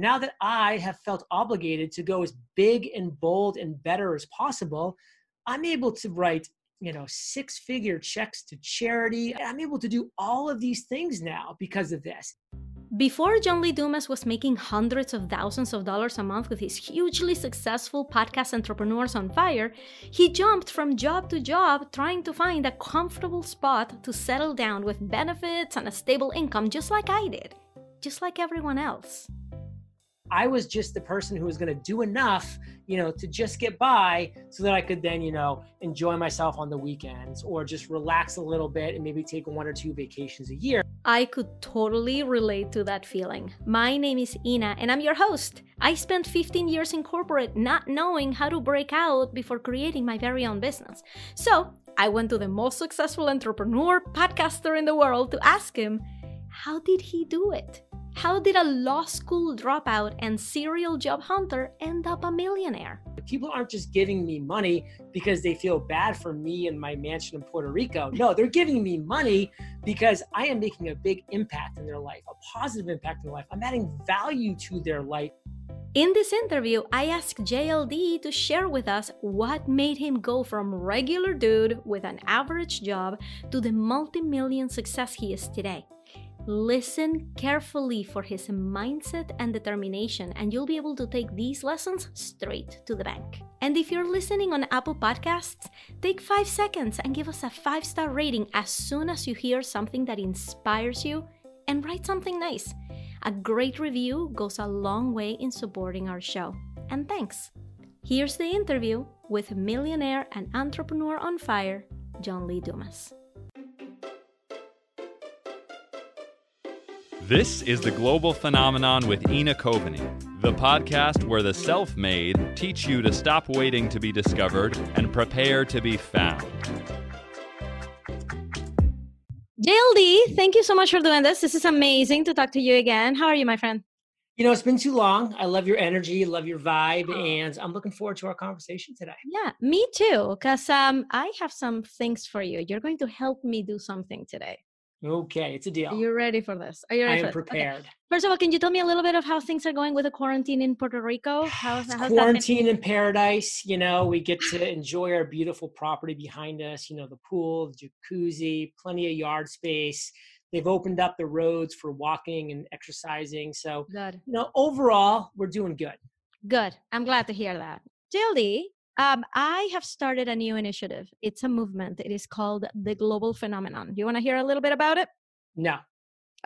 now that I have felt obligated to go as big and bold and better as possible, I'm able to write, you know, six figure checks to charity. I'm able to do all of these things now because of this. Before John Lee Dumas was making hundreds of thousands of dollars a month with his hugely successful podcast Entrepreneurs on Fire, he jumped from job to job trying to find a comfortable spot to settle down with benefits and a stable income, just like I did, just like everyone else. I was just the person who was going to do enough, you know, to just get by so that I could then, you know, enjoy myself on the weekends or just relax a little bit and maybe take one or two vacations a year. I could totally relate to that feeling. My name is Ina and I'm your host. I spent 15 years in corporate not knowing how to break out before creating my very own business. So I went to the most successful entrepreneur podcaster in the world to ask him, how did he do it? How did a law school dropout and serial job hunter end up a millionaire? People aren't just giving me money because they feel bad for me and my mansion in Puerto Rico. No, they're giving me money because I am making a big impact in their life, a positive impact in their life. I'm adding value to their life. In this interview, I asked JLD to share with us what made him go from regular dude with an average job to the multi-million success he is today. Listen carefully for his mindset and determination, and you'll be able to take these lessons straight to the bank. And if you're listening on Apple Podcasts, take five seconds and give us a five star rating as soon as you hear something that inspires you and write something nice. A great review goes a long way in supporting our show. And thanks. Here's the interview with millionaire and entrepreneur on fire, John Lee Dumas. This is The Global Phenomenon with Ina Coveney, the podcast where the self made teach you to stop waiting to be discovered and prepare to be found. JLD, thank you so much for doing this. This is amazing to talk to you again. How are you, my friend? You know, it's been too long. I love your energy, love your vibe, and I'm looking forward to our conversation today. Yeah, me too. Because um, I have some things for you. You're going to help me do something today. Okay, it's a deal. Are you ready for this? Are you ready? I am prepared. Okay. First of all, can you tell me a little bit of how things are going with the quarantine in Puerto Rico? How's, how's quarantine in paradise? You know, we get to enjoy our beautiful property behind us. You know, the pool, the jacuzzi, plenty of yard space. They've opened up the roads for walking and exercising. So, good. you know, overall, we're doing good. Good. I'm glad to hear that. JLD, um, I have started a new initiative. It's a movement. It is called the Global Phenomenon. Do you want to hear a little bit about it? No.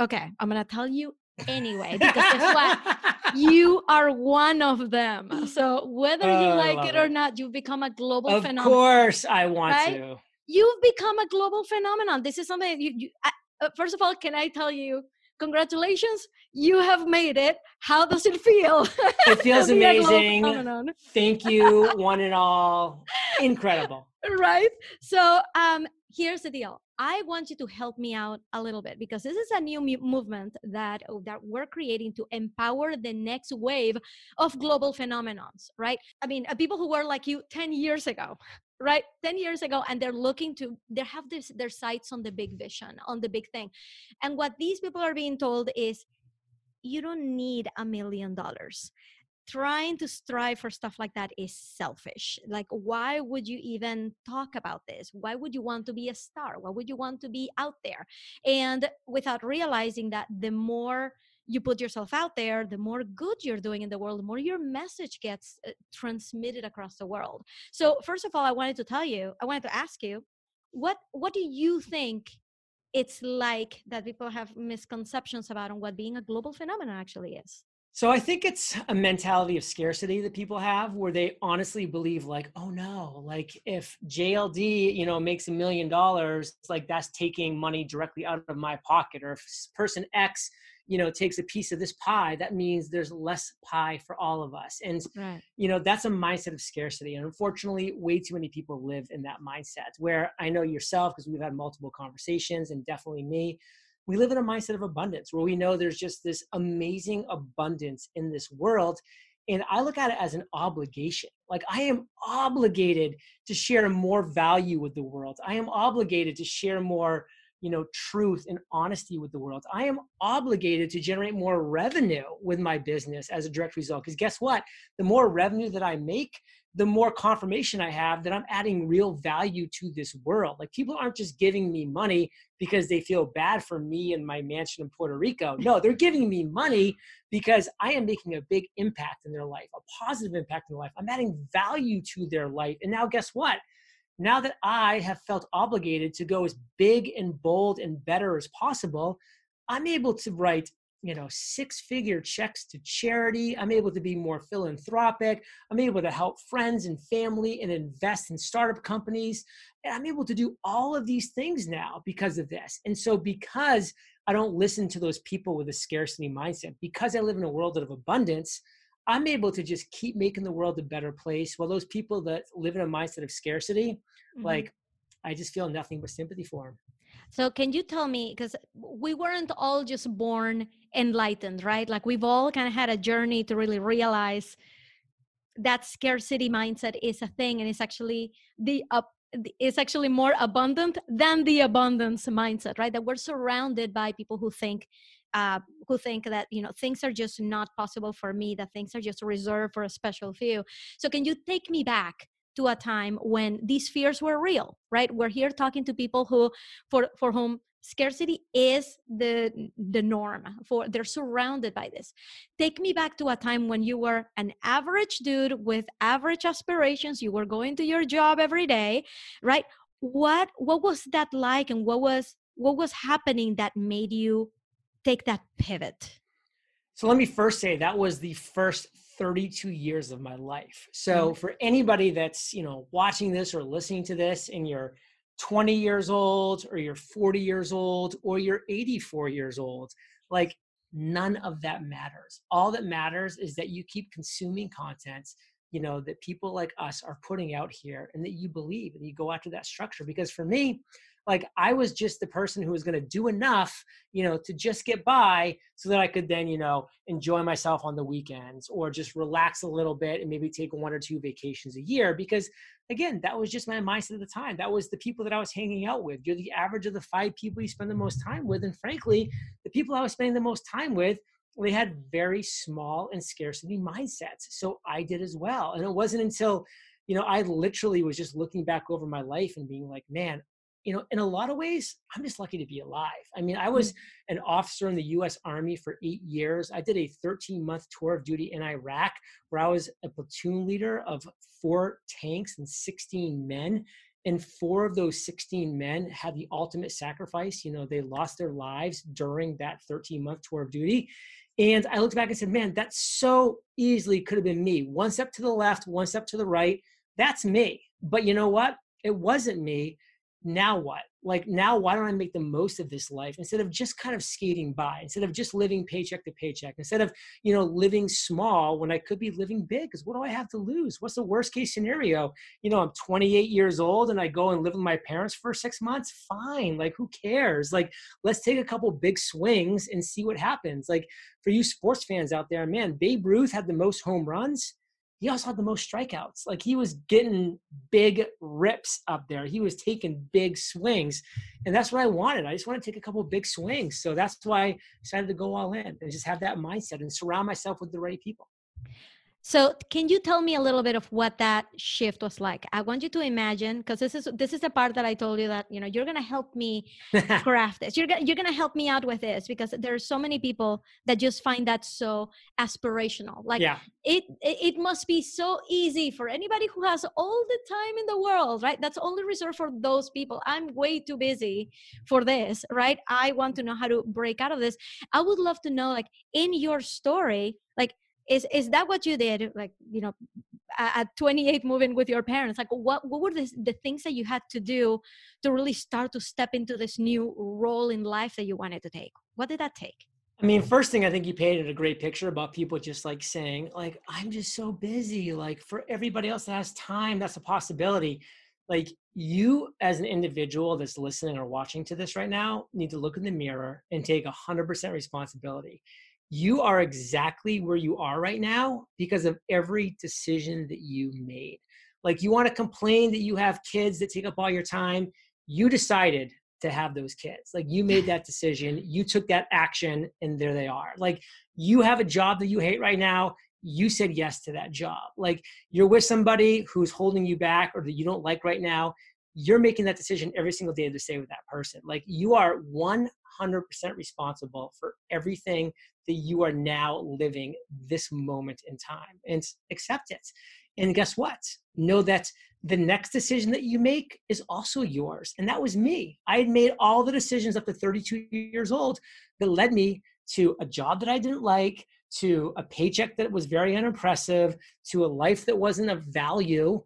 Okay, I'm going to tell you anyway because guess what? you are one of them. So whether you oh, like it or not, you've become a global of phenomenon. Of course, I want right? to. You've become a global phenomenon. This is something you. you I, uh, first of all, can I tell you? Congratulations, you have made it. How does it feel? It feels amazing. Thank you, one and all. Incredible. Right. So um, here's the deal. I want you to help me out a little bit because this is a new movement that oh, that we're creating to empower the next wave of global phenomenons, right? I mean, uh, people who were like you 10 years ago, right 10 years ago and they're looking to they have this their sights on the big vision on the big thing. And what these people are being told is you don't need a million dollars. Trying to strive for stuff like that is selfish. Like why would you even talk about this? Why would you want to be a star? Why would you want to be out there? And without realizing that the more you put yourself out there, the more good you're doing in the world, the more your message gets uh, transmitted across the world. So, first of all, I wanted to tell you, I wanted to ask you, what what do you think it's like that people have misconceptions about on what being a global phenomenon actually is? So I think it's a mentality of scarcity that people have where they honestly believe like, oh no, like if JLD, you know, makes a million dollars, like that's taking money directly out of my pocket. Or if person X you know takes a piece of this pie that means there's less pie for all of us and right. you know that's a mindset of scarcity and unfortunately way too many people live in that mindset where i know yourself because we've had multiple conversations and definitely me we live in a mindset of abundance where we know there's just this amazing abundance in this world and I look at it as an obligation. Like I am obligated to share more value with the world. I am obligated to share more you know truth and honesty with the world i am obligated to generate more revenue with my business as a direct result because guess what the more revenue that i make the more confirmation I have that I'm adding real value to this world. Like people aren't just giving me money because they feel bad for me and my mansion in Puerto Rico. No, they're giving me money because I am making a big impact in their life, a positive impact in their life. I'm adding value to their life. And now guess what? Now that I have felt obligated to go as big and bold and better as possible, I'm able to write you know six figure checks to charity. I'm able to be more philanthropic. I'm able to help friends and family and invest in startup companies. And i'm able to do all of these things now because of this. And so because i don't listen to those people with a scarcity mindset because i live in a world of abundance i'm able to just keep making the world a better place while those people that live in a mindset of scarcity mm-hmm. like i just feel nothing but sympathy for them so can you tell me because we weren't all just born enlightened, right? Like we've all kind of had a journey to really realize that scarcity mindset is a thing and it's actually the up it's actually more abundant than the abundance mindset right that we're surrounded by people who think uh, who think that you know things are just not possible for me that things are just reserved for a special few. So can you take me back to a time when these fears were real right? We're here talking to people who for for whom scarcity is the the norm for they're surrounded by this. Take me back to a time when you were an average dude with average aspirations. You were going to your job every day right? What what was that like and what was what was happening that made you take that pivot so let me first say that was the first 32 years of my life. So mm-hmm. for anybody that's, you know, watching this or listening to this and you're 20 years old or you're 40 years old or you're 84 years old, like none of that matters. All that matters is that you keep consuming content, you know, that people like us are putting out here and that you believe and you go after that structure because for me, like I was just the person who was going to do enough, you know, to just get by so that I could then, you know, enjoy myself on the weekends or just relax a little bit and maybe take one or two vacations a year because again, that was just my mindset at the time. That was the people that I was hanging out with. You're the average of the five people you spend the most time with and frankly, the people I was spending the most time with they had very small and scarcity mindsets. So I did as well. And it wasn't until you know, I literally was just looking back over my life and being like, man, you know, in a lot of ways, I'm just lucky to be alive. I mean, I was mm-hmm. an officer in the US Army for eight years. I did a 13 month tour of duty in Iraq where I was a platoon leader of four tanks and 16 men. And four of those 16 men had the ultimate sacrifice. You know, they lost their lives during that 13 month tour of duty. And I looked back and said, man, that so easily could have been me. One step to the left, one step to the right. That's me. But you know what? It wasn't me now what? Like now, why don't I make the most of this life instead of just kind of skating by, instead of just living paycheck to paycheck, instead of you know living small when I could be living big? Because what do I have to lose? What's the worst case scenario? You know, I'm 28 years old and I go and live with my parents for six months. Fine, like who cares? Like let's take a couple big swings and see what happens. Like for you sports fans out there, man, Babe Ruth had the most home runs he also had the most strikeouts. Like he was getting big rips up there. He was taking big swings. And that's what I wanted. I just want to take a couple big swings. So that's why I decided to go all in and just have that mindset and surround myself with the right people. So, can you tell me a little bit of what that shift was like? I want you to imagine because this is this is the part that I told you that you know you're gonna help me craft this. You're gonna you're gonna help me out with this because there are so many people that just find that so aspirational. Like yeah. it, it it must be so easy for anybody who has all the time in the world, right? That's only reserved for those people. I'm way too busy for this, right? I want to know how to break out of this. I would love to know, like in your story, like is is that what you did like you know at 28 moving with your parents like what what were the, the things that you had to do to really start to step into this new role in life that you wanted to take what did that take I mean, first thing I think you painted a great picture about people just like saying, like, I'm just so busy. Like, for everybody else that has time, that's a possibility. Like, you as an individual that's listening or watching to this right now need to look in the mirror and take 100% responsibility you are exactly where you are right now because of every decision that you made. Like you want to complain that you have kids that take up all your time. You decided to have those kids. Like you made that decision, you took that action, and there they are. Like you have a job that you hate right now. You said yes to that job. Like you're with somebody who's holding you back or that you don't like right now. You're making that decision every single day to stay with that person. Like you are 100% responsible for everything that you are now living this moment in time and accept it. And guess what? Know that the next decision that you make is also yours. And that was me. I had made all the decisions up to 32 years old that led me to a job that I didn't like, to a paycheck that was very unimpressive, to a life that wasn't of value,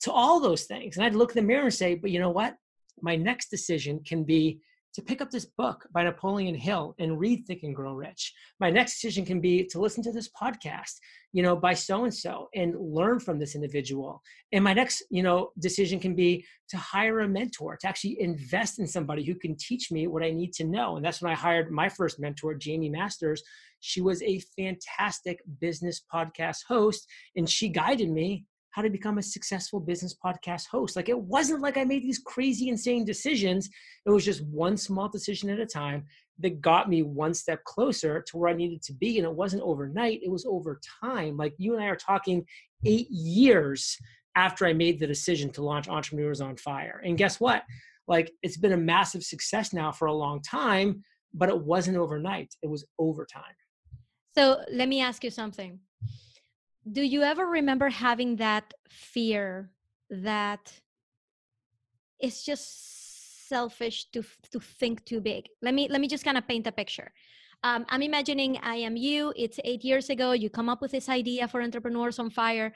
to all those things. And I'd look in the mirror and say, but you know what? My next decision can be to pick up this book by Napoleon Hill and read Think and Grow Rich. My next decision can be to listen to this podcast, you know, by so and so and learn from this individual. And my next, you know, decision can be to hire a mentor, to actually invest in somebody who can teach me what I need to know. And that's when I hired my first mentor, Jaime Masters. She was a fantastic business podcast host and she guided me how to become a successful business podcast host. Like it wasn't like I made these crazy, insane decisions. It was just one small decision at a time that got me one step closer to where I needed to be. And it wasn't overnight, it was over time. Like you and I are talking eight years after I made the decision to launch Entrepreneurs on Fire. And guess what? Like it's been a massive success now for a long time, but it wasn't overnight, it was over time. So let me ask you something do you ever remember having that fear that it's just selfish to to think too big? Let me let me just kind of paint a picture. Um, i'm imagining i am you it's eight years ago you come up with this idea for entrepreneurs on fire.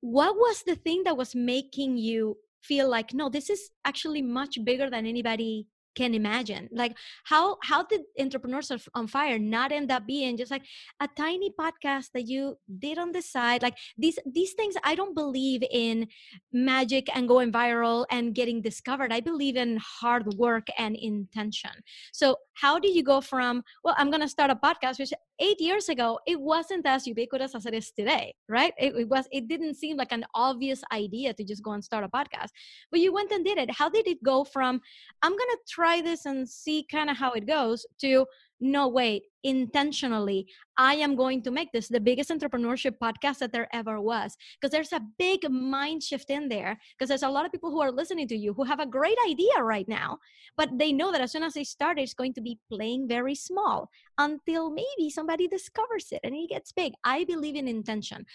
What was the thing that was making you feel like no this is actually much bigger than anybody can imagine. Like how how did entrepreneurs on fire not end up being just like a tiny podcast that you did on the side? Like these these things i don't believe in magic and going viral and getting discovered. I believe in hard work and intention. So how do you go from well i'm going to start a podcast which eight years ago it wasn't as ubiquitous as it is today right? It, it, was it didn't seem like an obvious idea to just go and start a podcast but you went and did it. How did it go from i'm going to try this and see kind of how it goes to no wait intentionally i am going to make this the biggest entrepreneurship podcast that there ever was because there's a big mind shift in there because there's a lot of people who are listening to you who have a great idea right now but they know that as soon as they start it's going to be playing very small until maybe somebody discovers it and it gets big. I believe in intention.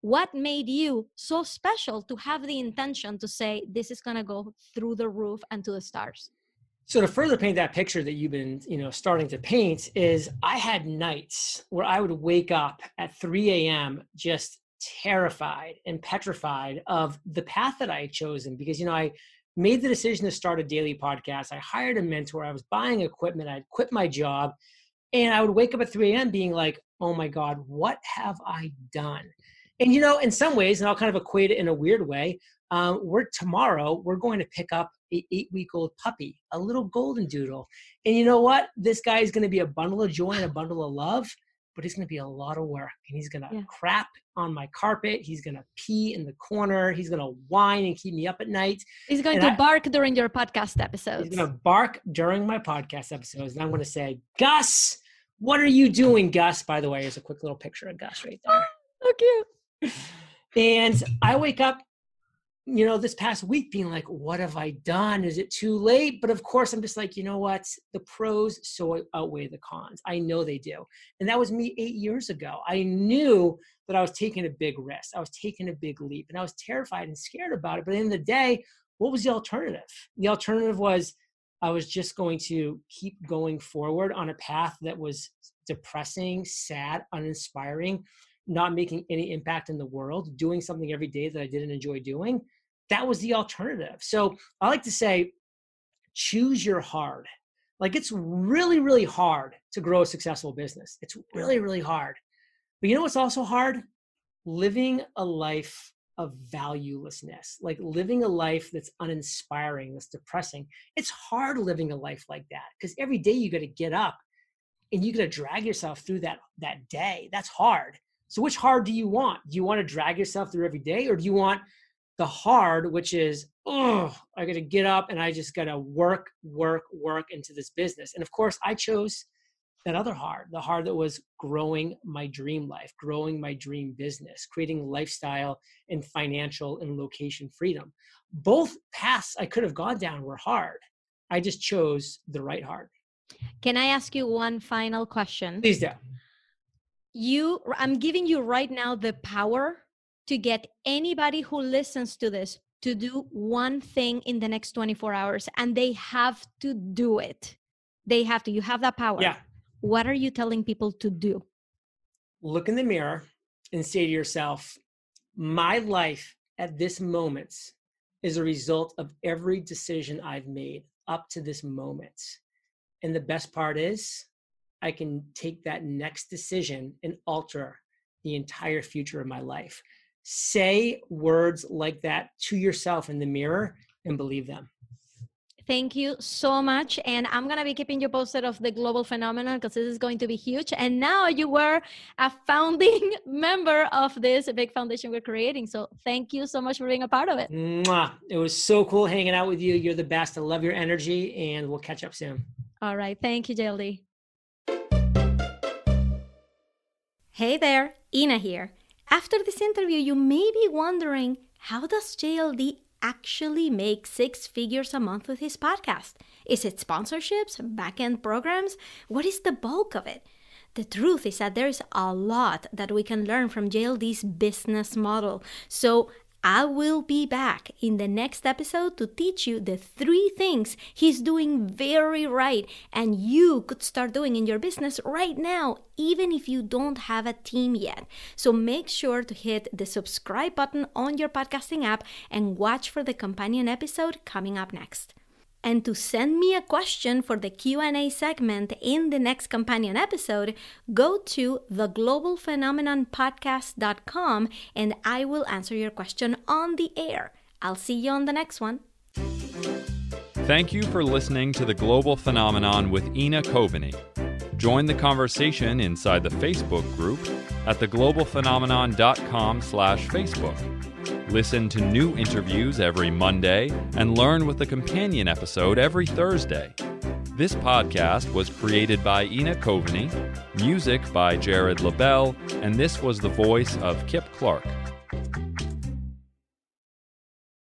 What made you so special to have the intention to say this is going to go through the roof and to the stars so to further paint that picture that you've been, you know, starting to paint is I had nights where I would wake up at 3 a.m. just terrified and petrified of the path that I had chosen because, you know, I made the decision to start a daily podcast. I hired a mentor. I was buying equipment. I'd quit my job. And I would wake up at 3 a.m. being like, oh my God, what have I done? And, you know, in some ways, and I'll kind of equate it in a weird way, um, we're tomorrow, we're going to pick up eight week old puppy, a little golden doodle. And you know what? This guy is going to be a bundle of joy and a bundle of love, but it's going to be a lot of work. And he's going to yeah. crap on my carpet. He's going to pee in the corner. He's going to whine and keep me up at night. He's going and to I, bark during your podcast episodes. He's going to bark during my podcast episodes. And I'm going to say, Gus, what are you doing, Gus? By the way, here's a quick little picture of Gus right there. so cute. And I wake up you know, this past week being like, what have I done? Is it too late? But of course, I'm just like, you know what? The pros so outweigh the cons. I know they do. And that was me eight years ago. I knew that I was taking a big risk. I was taking a big leap and I was terrified and scared about it. But at the end of the day, what was the alternative? The alternative was I was just going to keep going forward on a path that was depressing, sad, uninspiring, not making any impact in the world, doing something every day that I didn't enjoy doing that was the alternative. So I like to say, choose your hard. Like it's really, really hard to grow a successful business. It's really, really hard. But you know what's also hard? Living a life of valuelessness, like living a life that's uninspiring, that's depressing. It's hard living a life like that because every day you got to get up and you got to drag yourself through that that day. That's hard. So which hard do you want? Do you want to drag yourself through every day or do you want the hard, which is, oh, I got to get up and I just got to work, work, work into this business. And of course, I chose that other hard, the hard that was growing my dream life, growing my dream business, creating lifestyle and financial and location freedom. Both paths I could have gone down were hard. I just chose the right hard. Can I ask you one final question? Please do. You, I'm giving you right now the power to get anybody who listens to this to do one thing in the next 24 hours, and they have to do it. They have to. You have that power. Yeah. What are you telling people to do? Look in the mirror and say to yourself, my life at this moment is a result of every decision I've made up to this moment. And the best part is, I can take that next decision and alter the entire future of my life. Say words like that to yourself in the mirror and believe them. Thank you so much. And I'm going to be keeping you posted of the global phenomenon because this is going to be huge. And now you were a founding member of this big foundation we're creating. So thank you so much for being a part of it. Mwah. It was so cool hanging out with you. You're the best. I love your energy, and we'll catch up soon. All right. Thank you, JLD. Hey there, Ina here. After this interview, you may be wondering how does JLD actually make six figures a month with his podcast? Is it sponsorships, back-end programs? What is the bulk of it? The truth is that there's a lot that we can learn from JLD's business model. So I will be back in the next episode to teach you the three things he's doing very right and you could start doing in your business right now, even if you don't have a team yet. So make sure to hit the subscribe button on your podcasting app and watch for the companion episode coming up next and to send me a question for the Q&A segment in the next companion episode, go to theglobalphenomenonpodcast.com and I will answer your question on the air. I'll see you on the next one. Thank you for listening to The Global Phenomenon with Ina Coveney. Join the conversation inside the Facebook group at theglobalphenomenon.com slash Facebook. Listen to new interviews every Monday and learn with the companion episode every Thursday. This podcast was created by Ina Coveney, music by Jared Lebel, and this was the voice of Kip Clark.